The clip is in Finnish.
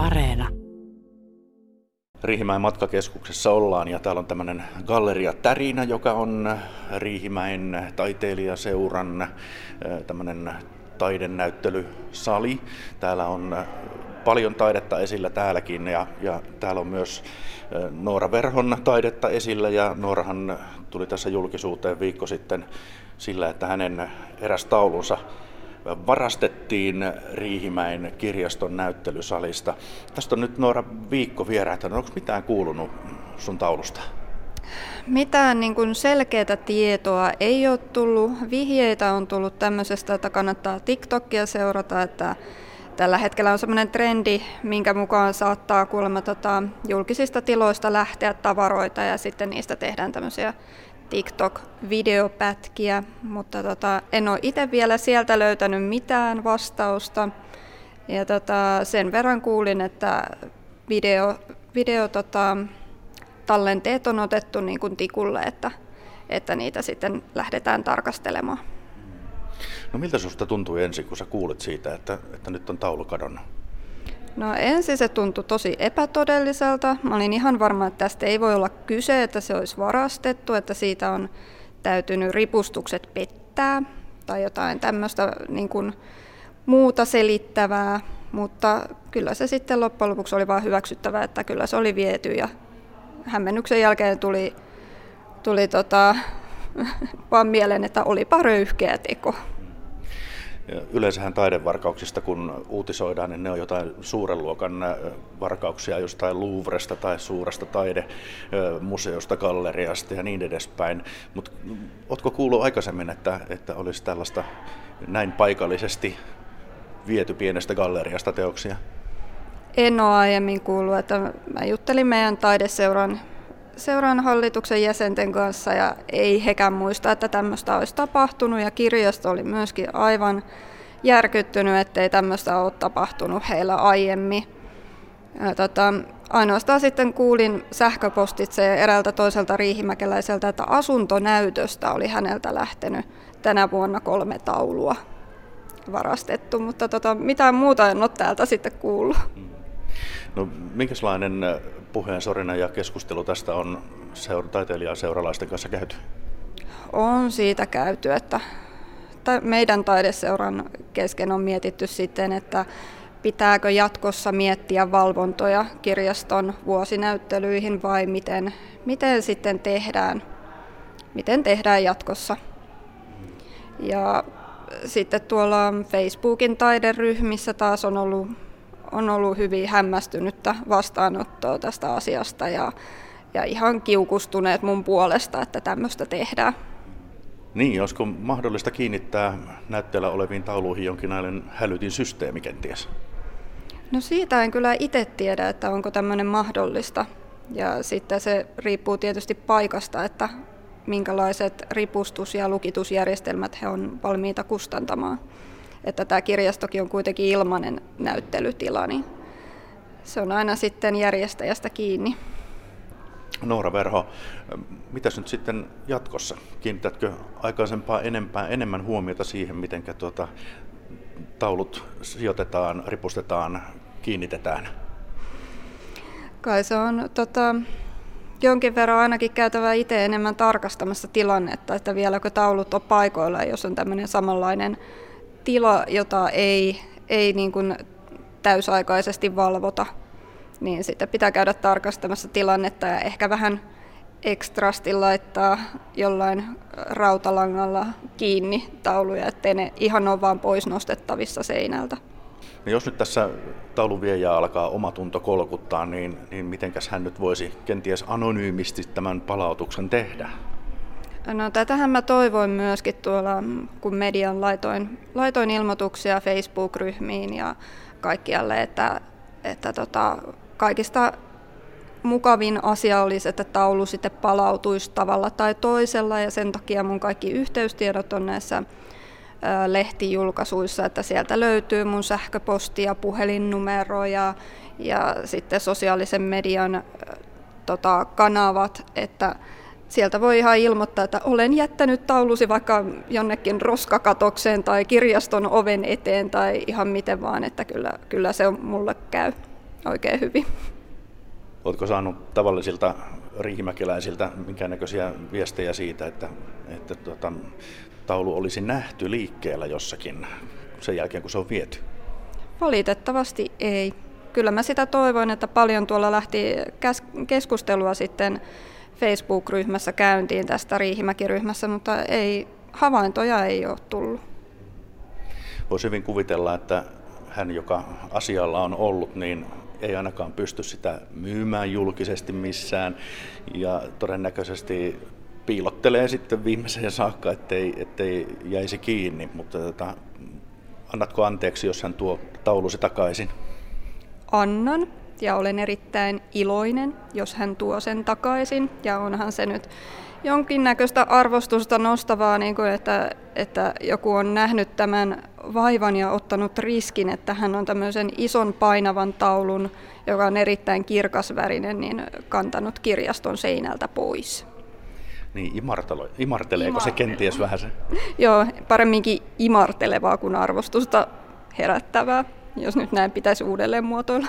Areena. Riihimäen matkakeskuksessa ollaan ja täällä on tämmöinen galleria Tärinä, joka on Riihimäen taiteilijaseuran tämmöinen taidenäyttelysali. Täällä on paljon taidetta esillä täälläkin ja, ja täällä on myös Noora Verhon taidetta esillä ja Noorahan tuli tässä julkisuuteen viikko sitten sillä, että hänen eräs taulunsa varastettiin Riihimäen kirjaston näyttelysalista. Tästä on nyt Noora viikko vierähtänyt. Onko mitään kuulunut sun taulusta? Mitään niin kuin selkeää tietoa ei ole tullut. Vihjeitä on tullut tämmöisestä, että kannattaa TikTokia seurata, että tällä hetkellä on semmoinen trendi, minkä mukaan saattaa kuulemma tota, julkisista tiloista lähteä tavaroita ja sitten niistä tehdään tämmöisiä TikTok-videopätkiä, mutta tota, en ole itse vielä sieltä löytänyt mitään vastausta. Ja tota, sen verran kuulin, että video, video tota, tallenteet on otettu niin kuin tikulle, että, että niitä sitten lähdetään tarkastelemaan. No miltä sinusta tuntui ensin, kun sä kuulit siitä, että, että nyt on taulu kadonnut? No ensin se tuntui tosi epätodelliselta. Mä olin ihan varma, että tästä ei voi olla kyse, että se olisi varastettu, että siitä on täytynyt ripustukset pettää tai jotain tämmöistä niin kuin muuta selittävää, mutta kyllä se sitten loppujen lopuksi oli vain hyväksyttävää, että kyllä se oli viety ja hämmennyksen jälkeen tuli, tuli tota, vaan mieleen, että olipa röyhkeä teko. Yleensähän taidevarkauksista, kun uutisoidaan, niin ne on jotain suuren luokan varkauksia jostain Louvresta tai suuresta taidemuseosta, galleriasta ja niin edespäin. Mutta oletko kuullut aikaisemmin, että, että olisi tällaista näin paikallisesti viety pienestä galleriasta teoksia? En ole aiemmin kuullut, että mä juttelin meidän taideseuran seuran hallituksen jäsenten kanssa ja ei hekään muista, että tämmöistä olisi tapahtunut ja kirjasto oli myöskin aivan järkyttynyt, ettei tämmöistä ole tapahtunut heillä aiemmin. Ja tota, ainoastaan sitten kuulin sähköpostitse eräältä toiselta riihimäkeläiseltä, että asuntonäytöstä oli häneltä lähtenyt tänä vuonna kolme taulua varastettu, mutta tota, mitään muuta en ole täältä sitten kuullut. No, minkälainen puheen sorina ja keskustelu tästä on seura- taiteilijan seuralaisten kanssa käyty? On siitä käyty, että meidän taideseuran kesken on mietitty sitten, että pitääkö jatkossa miettiä valvontoja kirjaston vuosinäyttelyihin vai miten, miten sitten tehdään, miten tehdään jatkossa. Ja sitten tuolla Facebookin taideryhmissä taas on ollut on ollut hyvin hämmästynyttä vastaanottoa tästä asiasta ja, ja ihan kiukustuneet mun puolesta, että tämmöistä tehdään. Niin, olisiko mahdollista kiinnittää näytteellä oleviin tauluihin jonkinlainen hälytin systeemi kenties? No siitä en kyllä itse tiedä, että onko tämmöinen mahdollista. Ja sitten se riippuu tietysti paikasta, että minkälaiset ripustus- ja lukitusjärjestelmät he on valmiita kustantamaan että tämä kirjastokin on kuitenkin ilmainen näyttelytila, niin se on aina sitten järjestäjästä kiinni. Noora Verho, mitäs nyt sitten jatkossa? Kiinnitätkö aikaisempaa enempää, enemmän huomiota siihen, miten tuota, taulut sijoitetaan, ripustetaan, kiinnitetään? Kai se on tota, jonkin verran ainakin käytävä itse enemmän tarkastamassa tilannetta, että vieläkö taulut on paikoilla, jos on tämmöinen samanlainen tila, jota ei, ei niin kuin täysaikaisesti valvota, niin sitten pitää käydä tarkastamassa tilannetta ja ehkä vähän ekstrasti laittaa jollain rautalangalla kiinni tauluja, ettei ne ihan ole vaan pois nostettavissa seinältä. No jos nyt tässä tauluviejä alkaa oma tunto kolkuttaa, niin, niin mitenkäs hän nyt voisi kenties anonyymisti tämän palautuksen tehdä? No tätähän mä toivoin myöskin tuolla, kun median laitoin, laitoin ilmoituksia Facebook-ryhmiin ja kaikkialle, että, että tota, kaikista mukavin asia olisi, että taulu sitten palautuisi tavalla tai toisella ja sen takia mun kaikki yhteystiedot on näissä lehtijulkaisuissa, että sieltä löytyy mun sähköposti ja puhelinnumero ja, ja sitten sosiaalisen median tota, kanavat, että sieltä voi ihan ilmoittaa, että olen jättänyt taulusi vaikka jonnekin roskakatokseen tai kirjaston oven eteen tai ihan miten vaan, että kyllä, kyllä se on mulle käy. oikein hyvin. Oletko saanut tavallisilta riihimäkeläisiltä minkäännäköisiä viestejä siitä, että, että tuota, taulu olisi nähty liikkeellä jossakin sen jälkeen, kun se on viety? Valitettavasti ei. Kyllä mä sitä toivoin, että paljon tuolla lähti keskustelua sitten Facebook-ryhmässä käyntiin tästä Riihimäki-ryhmässä, mutta ei, havaintoja ei ole tullut. Voisi hyvin kuvitella, että hän, joka asialla on ollut, niin ei ainakaan pysty sitä myymään julkisesti missään ja todennäköisesti piilottelee sitten viimeiseen saakka, ettei, ettei jäisi kiinni, mutta tota, annatko anteeksi, jos hän tuo taulusi takaisin? Annan ja olen erittäin iloinen, jos hän tuo sen takaisin ja onhan se nyt jonkinnäköistä arvostusta nostavaa, niin kuin että, että joku on nähnyt tämän vaivan ja ottanut riskin, että hän on tämmöisen ison painavan taulun, joka on erittäin kirkasvärinen, niin kantanut kirjaston seinältä pois. Niin, imartelo, imarteleeko Imartele. se kenties vähän se? Joo, paremminkin imartelevaa kuin arvostusta herättävää, jos nyt näin pitäisi uudelleen muotoilla.